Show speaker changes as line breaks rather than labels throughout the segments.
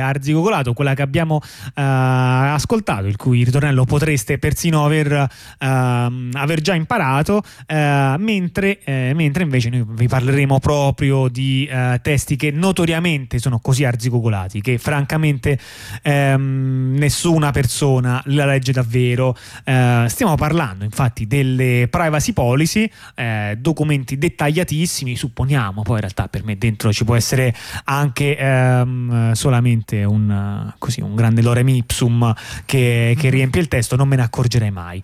arzigogolato, quella che abbiamo uh, ascoltato, il cui ritornello potreste persino aver, uh, aver già imparato, uh, mentre, eh, mentre, invece noi vi parleremo proprio di testi che notoriamente sono così arzigogolati che francamente um, nessuna persona la legge davvero. stiamo parlando infatti delle privacy policy, documenti dettagliatissimi, supponiamo, poi in realtà per me dentro ci può essere anche um, solamente veramente un, così, un grande lorem ipsum che, che, riempie il testo, non me ne accorgerei mai.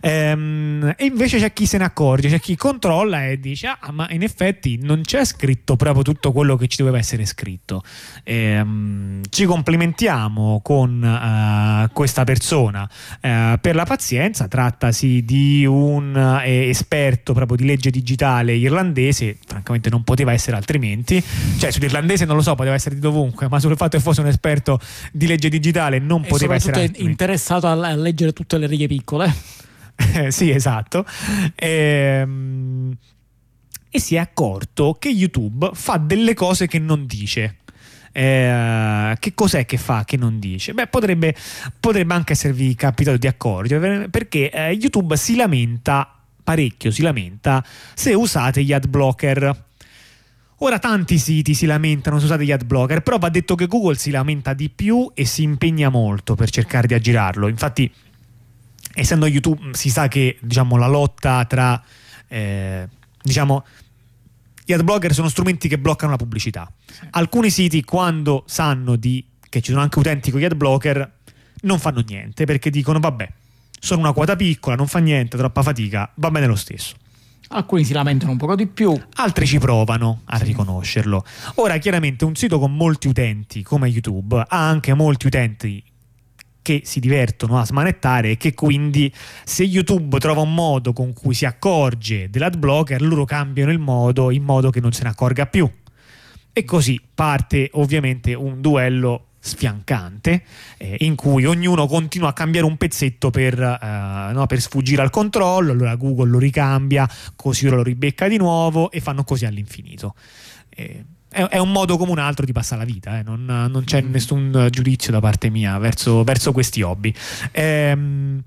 Ehm, e invece c'è chi se ne accorge, c'è chi controlla e dice: Ah, ma in effetti non c'è scritto proprio tutto quello che ci doveva essere scritto. Ehm, ci complimentiamo con uh, questa persona uh, per la pazienza. Trattasi di un uh, esperto proprio di legge digitale irlandese, francamente non poteva essere altrimenti. Cioè, sull'irlandese non lo so, poteva essere di dovunque, ma sul fatto che fosse un esperto di legge digitale non e poteva essere altrimenti.
interessato a leggere tutte le righe piccole.
sì, esatto. Ehm, e si è accorto che YouTube fa delle cose che non dice. Eh, che cos'è che fa che non dice? Beh, potrebbe, potrebbe anche esservi capitato di accorgere perché eh, YouTube si lamenta parecchio, si lamenta se usate gli ad blocker. Ora tanti siti si lamentano se usate gli ad blocker, però va detto che Google si lamenta di più e si impegna molto per cercare di aggirarlo. Infatti essendo YouTube si sa che diciamo, la lotta tra eh, diciamo gli ad blogger sono strumenti che bloccano la pubblicità. Alcuni siti quando sanno di, che ci sono anche utenti con gli ad blocker non fanno niente perché dicono vabbè sono una quota piccola, non fa niente, troppa fatica, va bene lo stesso.
Alcuni si lamentano un poco di più,
altri ci provano a sì. riconoscerlo. Ora, chiaramente, un sito con molti utenti come YouTube ha anche molti utenti che si divertono a smanettare e che quindi se YouTube trova un modo con cui si accorge dell'ad blocker, loro cambiano il modo in modo che non se ne accorga più. E così parte ovviamente un duello sfiancante eh, in cui ognuno continua a cambiare un pezzetto per, eh, no, per, sfuggire al controllo, allora Google lo ricambia, così lo ribecca di nuovo e fanno così all'infinito. Eh, è, è, un modo come un altro di passare la vita, eh. non, non, c'è mm. nessun giudizio da parte mia verso, verso questi hobby. Ehm,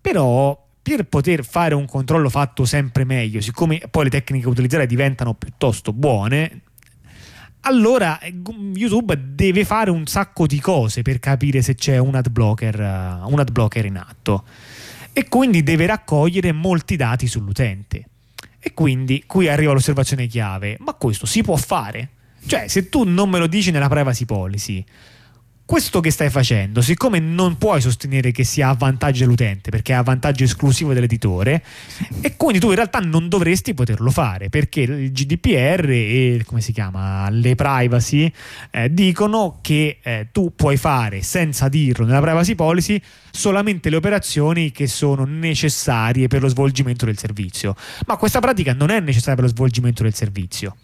però per poter fare un controllo fatto sempre meglio, siccome poi le tecniche utilizzate diventano piuttosto buone, allora eh, YouTube deve fare un sacco di cose per capire se c'è un ad blocker, un ad blocker in atto e quindi deve raccogliere molti dati sull'utente. E quindi qui arriva l'osservazione chiave, ma questo si può fare? Cioè, se tu non me lo dici nella privacy policy, questo che stai facendo, siccome non puoi sostenere che sia a vantaggio dell'utente, perché è a vantaggio esclusivo dell'editore, e quindi tu in realtà non dovresti poterlo fare, perché il GDPR e come si chiama, le privacy eh, dicono che eh, tu puoi fare senza dirlo nella privacy policy solamente le operazioni che sono necessarie per lo svolgimento del servizio. Ma questa pratica non è necessaria per lo svolgimento del servizio.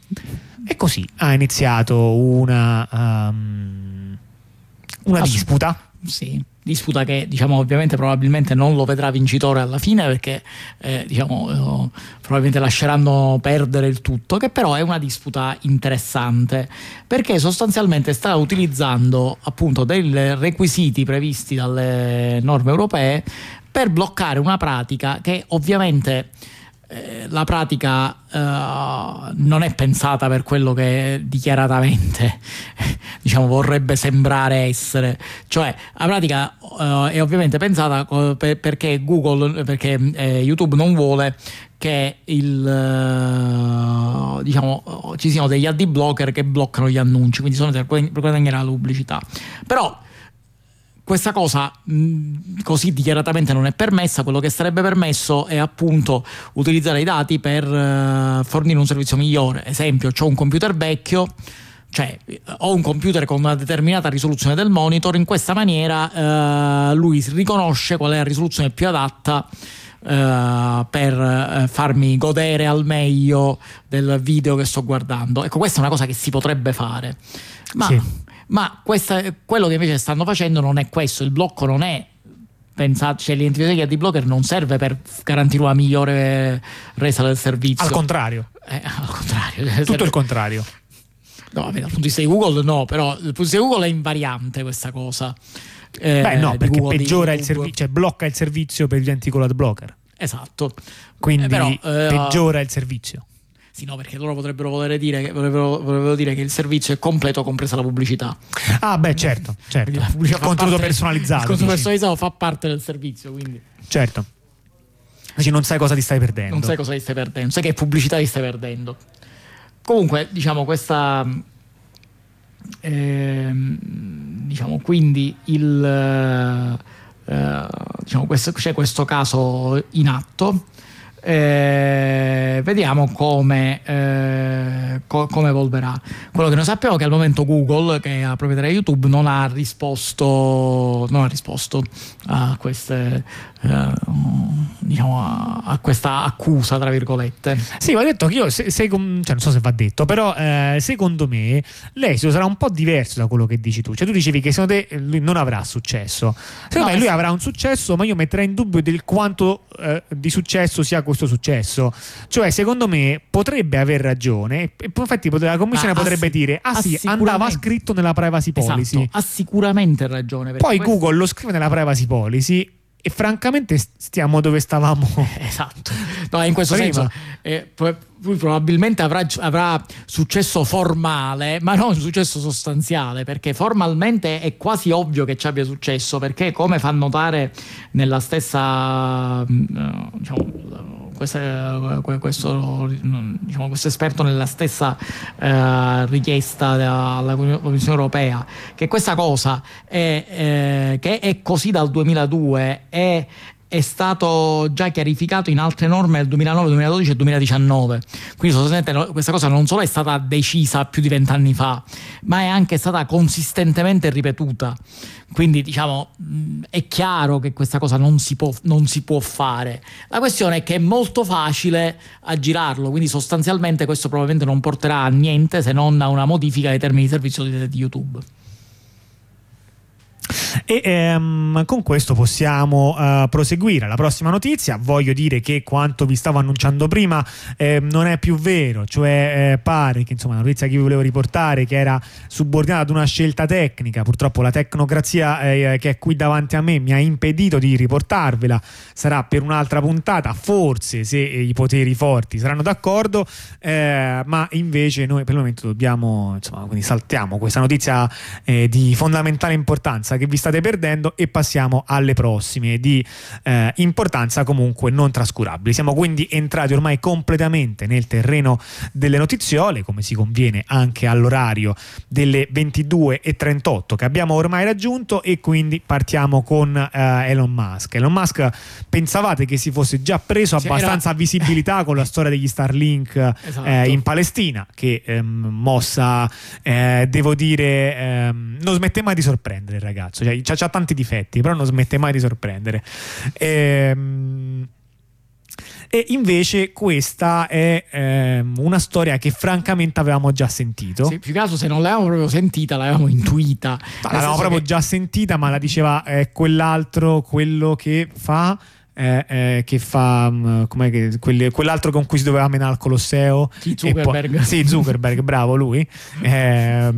E così ha iniziato una. Um, una disputa.
Sì, disputa che diciamo ovviamente probabilmente non lo vedrà vincitore alla fine perché eh, diciamo eh, probabilmente lasceranno perdere il tutto che però è una disputa interessante perché sostanzialmente sta utilizzando appunto dei requisiti previsti dalle norme europee per bloccare una pratica che ovviamente eh, la pratica uh, non è pensata per quello che dichiaratamente diciamo, vorrebbe sembrare essere, cioè la pratica uh, è ovviamente pensata per, perché Google, perché eh, YouTube non vuole che il, uh, diciamo, ci siano degli ad blocker che bloccano gli annunci, quindi sono per guadagnare la pubblicità. Però questa cosa mh, così dichiaratamente non è permessa, quello che sarebbe permesso è appunto utilizzare i dati per uh, fornire un servizio migliore. Esempio, ho un computer vecchio, cioè ho un computer con una determinata risoluzione del monitor, in questa maniera uh, lui riconosce qual è la risoluzione più adatta Uh, per uh, farmi godere al meglio del video che sto guardando. Ecco, questa è una cosa che si potrebbe fare. Ma sì ma questa, quello che invece stanno facendo non è questo, il blocco non è pensate, cioè l'identificazione di blocker non serve per garantire una migliore resa del servizio.
Al contrario.
Eh, al contrario.
Tutto serve, il contrario.
No, vabbè, dal punto di vista di Google no, però dal punto di vista di Google è invariante questa cosa.
Eh, Beh, no, perché Google, peggiora il servizio, cioè blocca il servizio per gli utenti con l'adblocker.
Esatto.
Quindi eh, però, eh, peggiora il servizio.
Sì, no, perché loro potrebbero voler dire che, vorrebbero, dire che il servizio è completo, compresa la pubblicità.
Ah, beh, certo, certo. La pubblicità il contenuto personalizzato.
Il contenuto personalizzato fa parte del servizio, quindi.
Certo. Dici, non sai cosa ti stai perdendo.
Non sai cosa ti stai perdendo, sai che pubblicità ti stai perdendo. Comunque, diciamo, questa. Eh, diciamo, quindi il. Eh, diciamo, questo, c'è questo caso in atto eh, vediamo come, eh, co- come, evolverà. Quello che noi sappiamo è che al momento Google, che è la proprietaria di YouTube, non ha risposto, non ha risposto a queste eh, diciamo, a, a, questa accusa, tra virgolette.
Sì, va detto che io, se, se, cioè, non so se va detto, però eh, secondo me l'esito sarà un po' diverso da quello che dici tu. Cioè, tu dicevi che secondo te lui non avrà successo. Secondo no, me lui avrà un successo, ma io metterei in dubbio del quanto eh, di successo sia questo successo. Cioè, secondo me potrebbe aver ragione. E infatti la commissione ah, potrebbe ass- dire: Ah sì, andava scritto nella privacy policy.
Esatto, ha sicuramente ragione.
Poi questo... Google lo scrive nella privacy policy e francamente stiamo dove stavamo.
Esatto, no, in questo Prima. senso eh, lui probabilmente avrà, avrà, successo formale, ma non successo sostanziale, perché formalmente è quasi ovvio che ci abbia successo, perché come fa notare nella stessa, mm, diciamo, questo, questo, diciamo, questo, esperto nella stessa eh, richiesta alla Commissione europea, che questa cosa è, eh, che è così dal 2002 è è stato già chiarificato in altre norme del 2009, 2012 e 2019. Quindi sostanzialmente questa cosa non solo è stata decisa più di vent'anni fa, ma è anche stata consistentemente ripetuta. Quindi diciamo è chiaro che questa cosa non si, può, non si può fare. La questione è che è molto facile aggirarlo, quindi sostanzialmente questo probabilmente non porterà a niente se non a una modifica dei termini di servizio di YouTube.
E ehm, con questo possiamo uh, proseguire. La prossima notizia, voglio dire che quanto vi stavo annunciando prima eh, non è più vero, cioè eh, pare che insomma la notizia che vi volevo riportare che era subordinata ad una scelta tecnica, purtroppo la tecnocrazia eh, che è qui davanti a me mi ha impedito di riportarvela, sarà per un'altra puntata, forse se i poteri forti saranno d'accordo, eh, ma invece noi per il momento dobbiamo, insomma, quindi saltiamo questa notizia eh, di fondamentale importanza che vi state perdendo e passiamo alle prossime di eh, importanza comunque non trascurabili. Siamo quindi entrati ormai completamente nel terreno delle notiziole, come si conviene anche all'orario delle 22.38 che abbiamo ormai raggiunto e quindi partiamo con eh, Elon Musk. Elon Musk pensavate che si fosse già preso sì, abbastanza era... visibilità con la storia degli Starlink eh, esatto. eh, in Palestina che ehm, mossa eh, devo dire ehm, non smette mai di sorprendere il ragazzo cioè, c'ha, c'ha, tanti difetti, però non smette mai di sorprendere. Ehm, e invece questa è ehm, una storia che francamente avevamo già sentito.
Sì, più che altro se non l'avevamo proprio sentita, l'avevamo intuita.
l'avevamo proprio che... già sentita, ma la diceva eh, quell'altro, quello che fa... Eh, eh, che fa um, che, quelli, quell'altro con cui si doveva menare al Colosseo
Zuckerberg
poi, sì Zuckerberg bravo lui eh,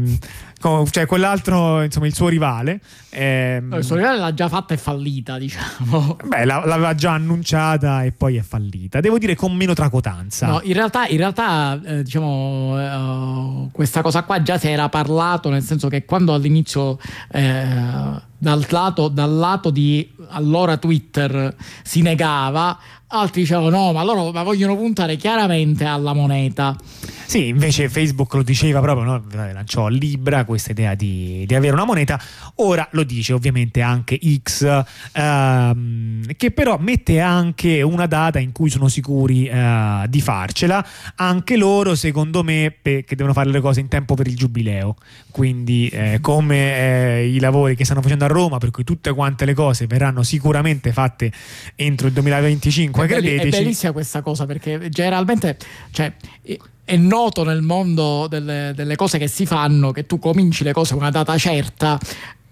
cioè quell'altro, insomma, il suo rivale.
Ehm, il suo rivale l'ha già fatta e fallita, diciamo.
Beh, l'aveva già annunciata e poi è fallita. Devo dire con meno tracotanza.
No, in realtà, in realtà eh, diciamo, uh, questa cosa qua già si era parlato, nel senso che quando all'inizio eh, dal, lato, dal lato di allora Twitter si negava, altri dicevano no, ma loro vogliono puntare chiaramente alla moneta.
Sì, invece Facebook lo diceva proprio, no? lanciò a Libra questa idea di, di, avere una moneta, ora lo dice ovviamente anche X, ehm, che però mette anche una data in cui sono sicuri eh, di farcela, anche loro secondo me pe- che devono fare le cose in tempo per il giubileo, quindi eh, come eh, i lavori che stanno facendo a Roma, per cui tutte quante le cose verranno sicuramente fatte entro il 2025, è credeteci.
È bellissima questa cosa perché generalmente... Cioè, è noto nel mondo delle, delle, cose che si fanno che tu cominci le cose con una data certa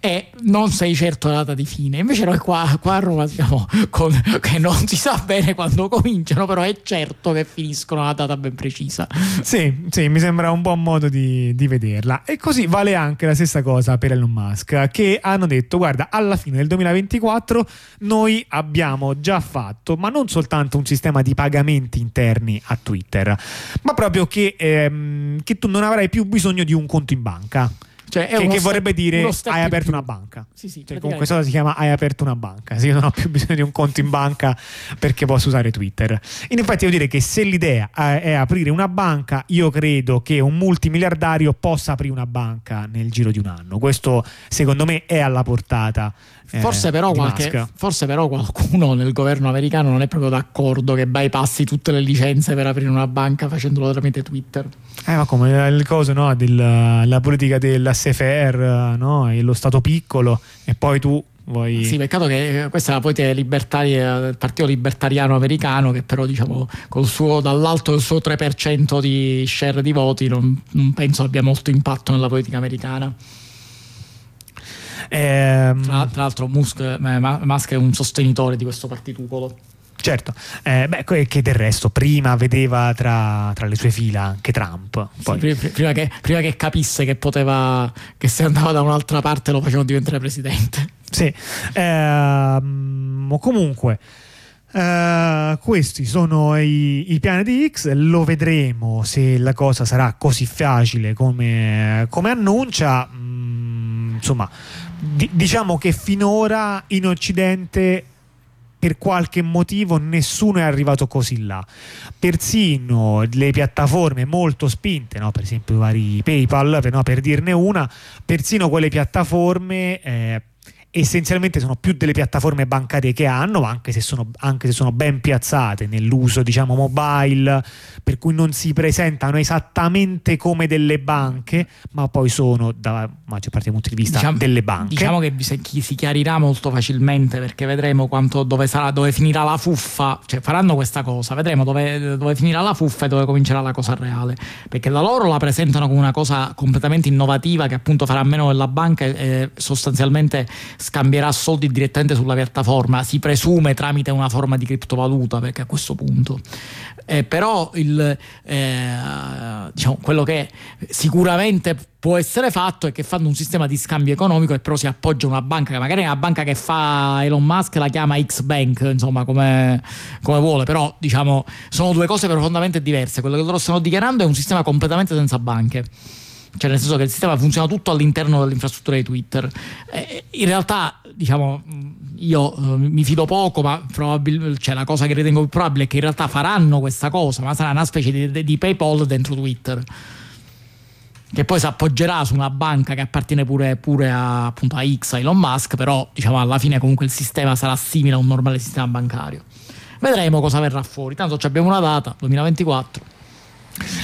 e non sei certo la data di fine. Invece noi qua, qua a Roma siamo con, che non si sa bene quando cominciano, però è certo che finiscono la data ben precisa.
Sì, sì, mi sembra un buon modo di, di vederla. E così vale anche la stessa cosa per Elon Musk, che hanno detto, guarda, alla fine del 2024 noi abbiamo già fatto, ma non soltanto un sistema di pagamenti interni a Twitter, ma proprio che, ehm, che tu non avrai più bisogno di un conto in banca. Cioè, che, che vorrebbe dire hai aperto una banca.
Sì, sì,
cioè, comunque cosa si chiama hai aperto una banca. Sì, io non ho più bisogno di un conto in banca perché posso usare Twitter. In effetti devo dire che se l'idea è aprire una banca, io credo che un multimiliardario possa aprire una banca nel giro di un anno. Questo secondo me è alla portata
eh, forse, però qualche, forse, però qualcuno nel governo americano non è proprio d'accordo che bypassi tutte le licenze per aprire una banca facendolo tramite Twitter.
Eh, ma come il coso no, della politica dell'SFR, no? E lo Stato piccolo, e poi tu Vuoi...
Sì, peccato che questa è la politica libertaria del Partito Libertariano Americano, che però diciamo col suo, dall'alto del suo 3% di share di voti non, non penso abbia molto impatto nella politica americana.
Ehm...
Tra, tra, l'altro Musk, eh, Musk, è un sostenitore di questo partitucolo.
Certo, eh, beh, che del resto prima vedeva tra, tra le sue fila anche Trump.
Sì, prima, che, prima, che, capisse che poteva, che se andava da un'altra parte lo facevano diventare presidente.
Sì, eh, comunque. Uh, questi sono i, i, piani di X, lo vedremo se la cosa sarà così facile come, come annuncia. Mm, insomma, di, diciamo che finora in Occidente per qualche motivo nessuno è arrivato così là. Persino le piattaforme molto spinte, no? per esempio i vari PayPal, per, no? per dirne una, persino quelle piattaforme eh, essenzialmente sono più delle piattaforme bancarie che hanno, anche se sono, anche se sono ben piazzate nell'uso diciamo mobile, per cui non si presentano esattamente come delle banche, ma poi sono da maggior parte dei punti di vista
diciamo,
delle banche.
Diciamo che si chiarirà molto facilmente perché vedremo quanto, dove, sarà, dove finirà la fuffa, cioè faranno questa cosa, vedremo dove, dove finirà la fuffa e dove comincerà la cosa reale, perché da loro la presentano come una cosa completamente innovativa che appunto farà meno della banca e sostanzialmente scambierà soldi direttamente sulla piattaforma, si presume tramite una forma di criptovaluta, perché a questo punto. Eh, però il, eh, diciamo, quello che sicuramente può essere fatto è che fanno un sistema di scambio economico e però si appoggia a una banca magari è una banca che fa Elon Musk la chiama X-Bank insomma come, come, vuole però diciamo sono due cose profondamente diverse quello che loro stanno dichiarando è un sistema completamente senza banche cioè nel senso che il sistema funziona tutto all'interno dell'infrastruttura di Twitter. Eh, in realtà, diciamo, io eh, mi fido poco, ma probabilmente cioè, la cosa che ritengo più probabile è che in realtà faranno questa cosa, ma sarà una specie di, di PayPal dentro Twitter. Che poi si appoggerà su una banca che appartiene pure, pure a, appunto, a X, a Elon Musk, però diciamo alla fine comunque il sistema sarà simile a un normale sistema bancario. Vedremo cosa verrà fuori. Tanto abbiamo una data, 2024.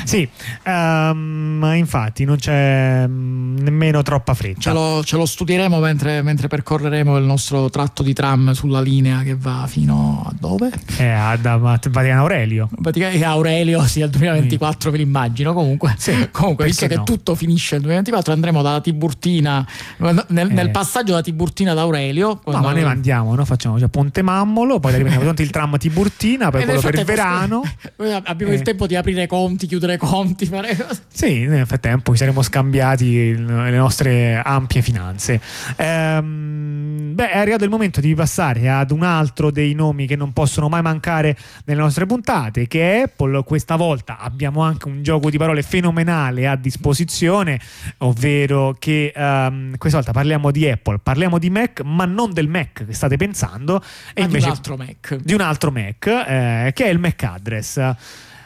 Sì, um, infatti non c'è mm, nemmeno troppa fretta.
Ce lo, ce lo studieremo mentre, mentre, percorreremo il nostro tratto di tram sulla linea che va fino a dove?
Eh, a, a, a Vaticano Aurelio.
Vaticano Aurelio, sì, al 2024 sì. ve l'immagino. Comunque, sì, comunque visto no? che tutto finisce nel 2024, andremo dalla Tiburtina, nel, eh. nel passaggio da Tiburtina ad Aurelio.
No, ma noi andiamo, no? facciamo cioè, Ponte Mammolo, poi arriviamo il tram Tiburtina, poi quello per il verano.
Abbiamo eh. il tempo di aprire conti conti, chiudere conti, fare.
Sì, nel frattempo ci saremo scambiati le nostre ampie finanze. Ehm, beh, è arrivato il momento di passare ad un altro dei nomi che non possono mai mancare nelle nostre puntate, che è Apple. Questa volta abbiamo anche un gioco di parole fenomenale a disposizione, ovvero che um, questa volta parliamo di Apple, parliamo di Mac, ma non del Mac che state pensando,
e invece di un altro Mac.
Di un altro Mac, eh, che è il Mac Address.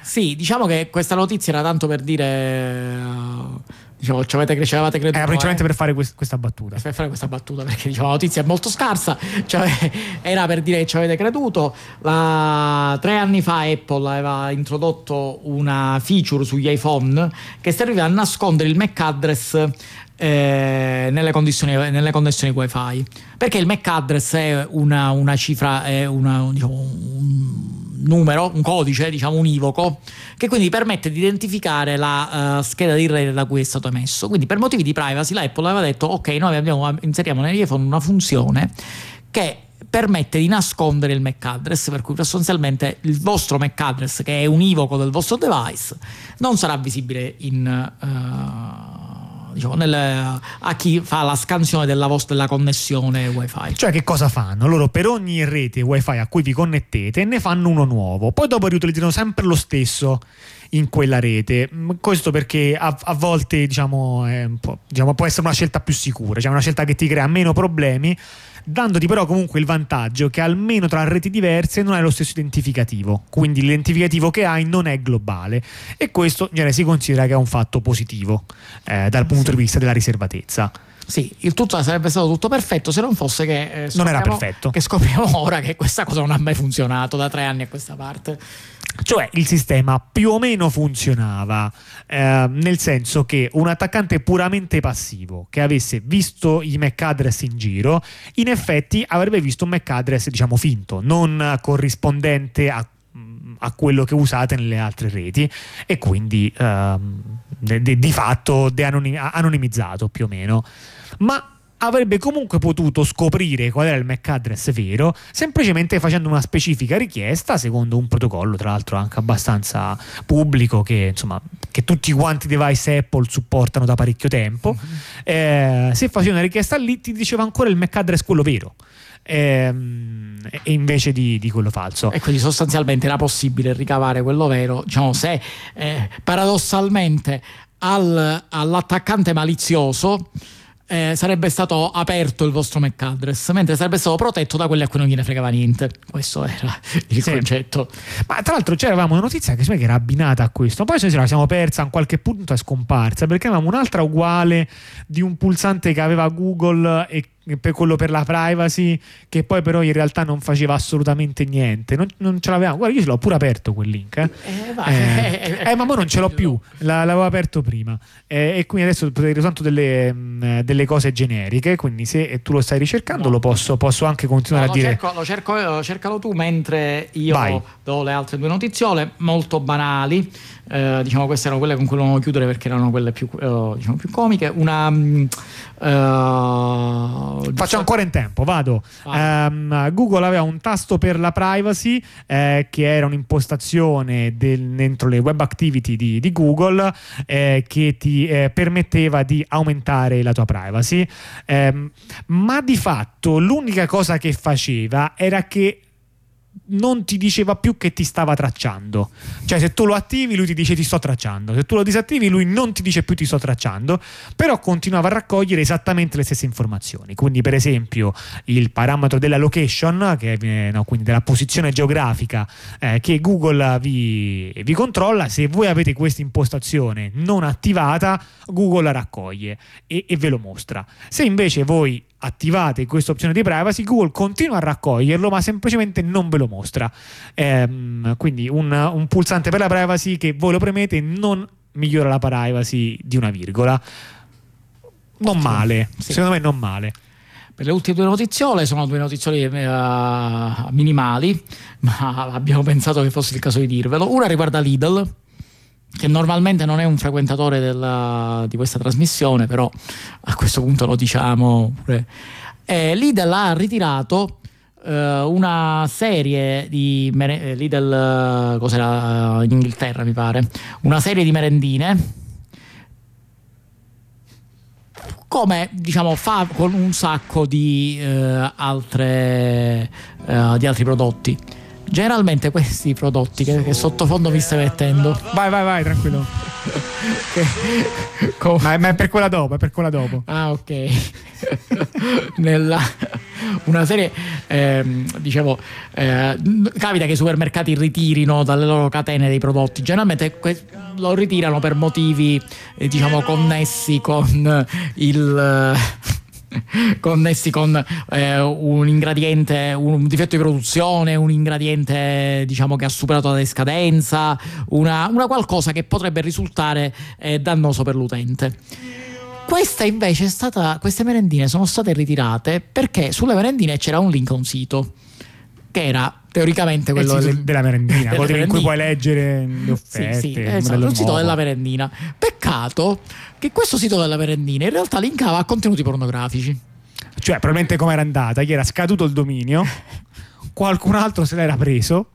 Sì, diciamo che questa notizia era tanto per dire. Uh, diciamo, ci avete, ci avevate creduto.
Era principalmente eh? per fare quest- questa battuta.
Per fare questa battuta, perché diciamo, la notizia è molto scarsa. Cioè, era per dire che ci avete creduto. La, tre anni fa Apple aveva introdotto una feature sugli iPhone che serviva a nascondere il MAC address eh, nelle, condizioni, nelle connessioni wifi perché il MAC address è una, una cifra è una, diciamo, un numero, un codice, diciamo univoco, che quindi permette di identificare la uh, scheda di rete da cui è stato emesso. Quindi per motivi di privacy l'Apple aveva detto ok, noi abbiamo, inseriamo nell'iPhone una funzione che permette di nascondere il MAC address, per cui sostanzialmente il vostro MAC address, che è univoco del vostro device, non sarà visibile in... Uh, diciamo, nel, a chi fa la scansione della vostra connessione wifi.
Cioè che cosa fanno? Loro per ogni rete wifi a cui vi connettete ne fanno uno nuovo, poi dopo riutilizzano sempre lo stesso in quella rete. Mm, questo perché a, a volte diciamo, diciamo, può essere una scelta più sicura, cioè una scelta che ti crea meno problemi dandoti però comunque il vantaggio che almeno tra reti diverse non hai lo stesso identificativo, quindi l'identificativo che hai non è globale e questo in genere si considera che è un fatto positivo eh, dal punto sì. di vista della riservatezza.
Sì, il tutto sarebbe stato tutto perfetto se non fosse che
eh, non era perfetto.
Che scopriamo ora che questa cosa non ha mai funzionato da tre anni a questa parte.
Cioè il sistema più o meno funzionava, eh, nel senso che un attaccante puramente passivo che avesse visto i MAC address in giro, in effetti avrebbe visto un MAC address diciamo finto, non corrispondente a a quello che usate nelle altre reti e quindi ehm, di, di fatto de-anonimizzato più o meno. Ma avrebbe comunque potuto scoprire qual era il MAC address vero semplicemente facendo una specifica richiesta secondo un protocollo tra l'altro anche abbastanza pubblico che insomma che tutti quanti i device Apple supportano da parecchio tempo. Mm-hmm. eh, se facevi una richiesta lì ti diceva ancora il MAC address quello vero ehm, e invece di, di, quello falso.
E quindi sostanzialmente era possibile ricavare quello vero, diciamo, se eh, paradossalmente al, all'attaccante malizioso eh, sarebbe stato aperto il vostro MAC address, mentre sarebbe stato protetto da quelli a cui non gliene fregava niente. Questo era il sì. concetto.
Ma tra l'altro c'eravamo una notizia che, che era abbinata a questo, poi ce la siamo persa, a qualche punto è scomparsa, perché avevamo un'altra uguale di un pulsante che aveva Google e per quello per la privacy, che poi però in realtà non faceva assolutamente niente. Non, non ce l'avevamo. Guarda, io ce l'ho pure aperto quel link. Eh, eh, eh, eh ma ora non ce l'ho più, la, l'avevo aperto prima. Eh, e quindi adesso potete soltanto delle, mm, delle, cose generiche. Quindi se tu lo stai ricercando, no. lo posso, posso, anche continuare
no,
a dire.
Cerco, lo cerco, cercalo tu mentre io Vai. do le altre due notiziole molto banali. Eh, diciamo queste erano quelle con cui volevamo chiudere perché erano quelle più, eh, diciamo, più comiche. Una. Mh,
Faccio ancora in tempo, vado. Um, Google aveva un tasto per la privacy eh, che era un'impostazione del, dentro le web activity di, di Google eh, che ti eh, permetteva di aumentare la tua privacy. Ehm, ma di fatto l'unica cosa che faceva era che non ti diceva più che ti stava tracciando. Cioè, se tu lo attivi, lui ti dice ti sto tracciando. Se tu lo disattivi, lui non ti dice più ti sto tracciando, però continuava a raccogliere esattamente le stesse informazioni. Quindi, per esempio, il parametro della location, che è, no, quindi della posizione geografica eh, che Google vi, vi controlla, se voi avete questa impostazione non attivata, Google la raccoglie e, e ve lo mostra. Se invece voi attivate questa opzione di privacy, Google continua a raccoglierlo, ma semplicemente non ve lo mostra. Ehm, quindi un, un, pulsante per la privacy che voi lo premete non migliora la privacy di una virgola. Non male, sì. secondo me non male.
Per le ultime due notiziole sono due notiziole uh, minimali, ma abbiamo pensato che fosse il caso di dirvelo. Una riguarda Lidl che normalmente non è un frequentatore della, di questa trasmissione, però a questo punto lo diciamo. Eh, Lidl ha ritirato eh, una serie di mere- eh, Lidl, eh, cos'era in Inghilterra mi pare, una serie di merendine come diciamo fa con un sacco di, eh, altre, eh, di altri prodotti Generalmente questi prodotti che, che sottofondo mi stai mettendo.
Vai, vai, vai, tranquillo. Com- ma, è, ma, è per quella dopo, è per quella dopo.
Ah, ok. Nella una serie, eh, dicevo, eh, capita che i supermercati ritirino dalle loro catene dei prodotti. Generalmente que- lo ritirano per motivi, eh, diciamo, connessi con il connessi con eh, un ingrediente, un difetto di produzione, un ingrediente diciamo che ha superato la decadenza, una, una qualcosa che potrebbe risultare eh, dannoso per l'utente. Questa invece è stata, queste merendine sono state ritirate perché sulle merendine c'era un link a un sito che era teoricamente quello
delle, della merendina, quello in cui puoi leggere le offerte.
Sì, sì, esatto, il sito della merendina. Peccato che questo sito della merendina in realtà linkava a contenuti pornografici.
Cioè, probabilmente come era andata, gli era scaduto il dominio. qualcun altro se l'era preso.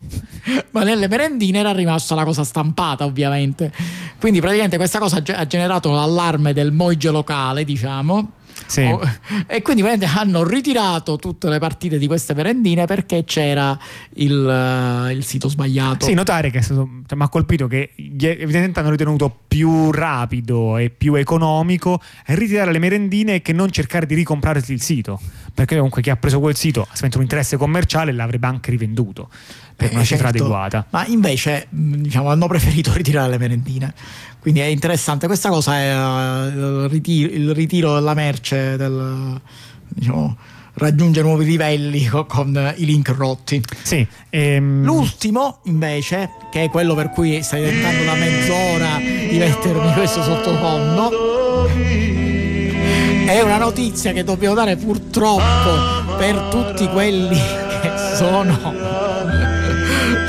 Ma nelle merendine era rimasta la cosa stampata, ovviamente. Quindi praticamente questa cosa ha generato l'allarme del moige locale, diciamo
sì. Oh,
e quindi hanno ritirato tutte le partite di queste merendine perché c'era il, uh, il sito sbagliato.
Sì, notare che cioè, mi ha colpito che evidentemente hanno ritenuto più rapido e più economico ritirare le merendine che non cercare di ricomprarsi il sito. Perché comunque chi ha preso quel sito ha un interesse commerciale e l'avrebbe anche rivenduto per una eh, cifra certo. adeguata.
Ma invece diciamo, hanno preferito ritirare le merendine. Quindi è interessante. Questa cosa è il, ritiro, il, ritiro, della merce, del, diciamo, raggiunge nuovi livelli con, con i link rotti.
Sì,
ehm... L'ultimo, invece, che è quello per cui stai tentando da mezz'ora di mettermi questo sottofondo, è una notizia che dobbiamo dare purtroppo per tutti quelli che sono.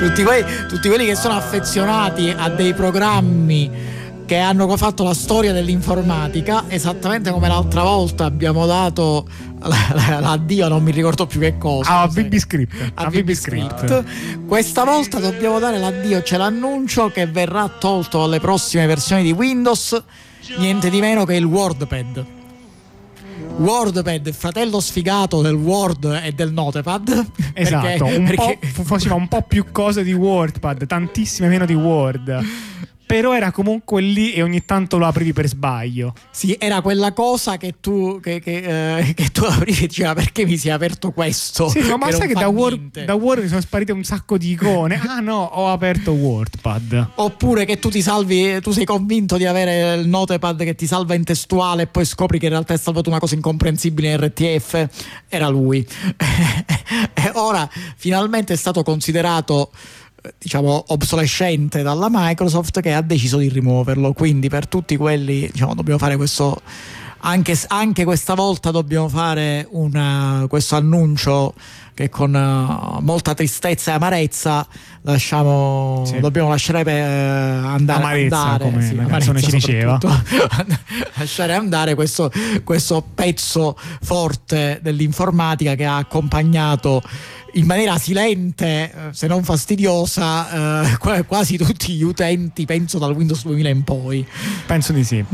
Tutti quelli, tutti quelli che sono affezionati a dei programmi che hanno fatto la storia dell'informatica, esattamente come l'altra volta abbiamo dato l'addio, non mi ricordo più che cosa.
Ah, a BB Script.
A BB Script. Questa volta dobbiamo dare l'addio, c'è l'annuncio che verrà tolto dalle prossime versioni di Windows, niente di meno che il WordPad. WordPad, fratello sfigato del Word e del Notepad.
Esatto, perché, un perché... faceva un po' più cose di WordPad, tantissime meno di Word però era comunque lì e ogni tanto lo aprivi per sbaglio.
Sì, era quella cosa che tu, che, che, eh, che tu aprivi e diceva perché mi si è aperto questo.
Sì, ma, ma sai che da Word, da Word, mi sono sparite un sacco di icone. ah no, ho aperto WordPad.
Oppure che tu ti salvi, tu sei convinto di avere il notepad che ti salva in testuale e poi scopri che in realtà è salvato una cosa incomprensibile in RTF. Era lui. e ora finalmente è stato considerato diciamo obsolescente dalla Microsoft che ha deciso di rimuoverlo. Quindi per tutti quelli diciamo dobbiamo fare questo anche, anche questa volta dobbiamo fare una, questo annuncio che con uh, molta tristezza e amarezza lasciamo, sì. dobbiamo lasciare per, uh, andare,
amarezza, andare, come sì, la canzone ci diceva.
Lasciare andare questo, questo pezzo forte dell'informatica che ha accompagnato in maniera silente, eh, se non fastidiosa, eh, quasi tutti gli utenti, penso dal Windows 2000 in poi.
Penso di sì.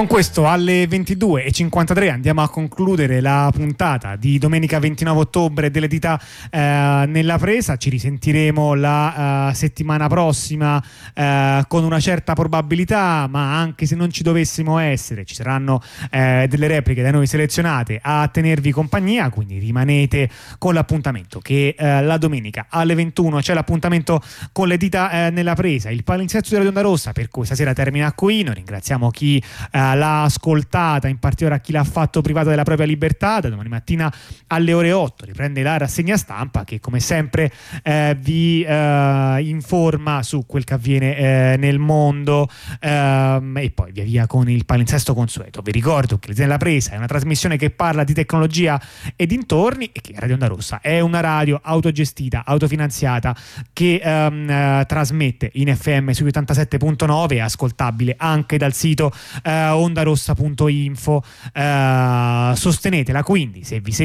Con questo alle 22.53 andiamo a concludere la puntata di domenica 29 ottobre dell'edità eh, nella presa. Ci risentiremo la eh, settimana prossima eh, con una certa probabilità, ma anche se non ci dovessimo essere, ci saranno eh, delle repliche da noi selezionate a tenervi compagnia. Quindi rimanete con l'appuntamento che eh, la domenica alle 21 c'è l'appuntamento con l'edità eh, nella presa. Il palinsesto della Onda Rossa per cui stasera termina qui. Noi ringraziamo chi l'ha ascoltata, in particolare a chi l'ha fatto privato della propria libertà. Da domani mattina alle ore 8 riprende la rassegna stampa che come sempre eh, vi eh, informa su quel che avviene eh, nel mondo ehm, e poi via via con il palinsesto consueto. Vi ricordo che La Presa è una trasmissione che parla di tecnologia e dintorni e che Radio Onda Rossa è una radio autogestita, autofinanziata che ehm, eh, trasmette in FM su 87.9 ascoltabile anche dal sito eh, ondarossa.info. Eh, sostenetela quindi se vi sembra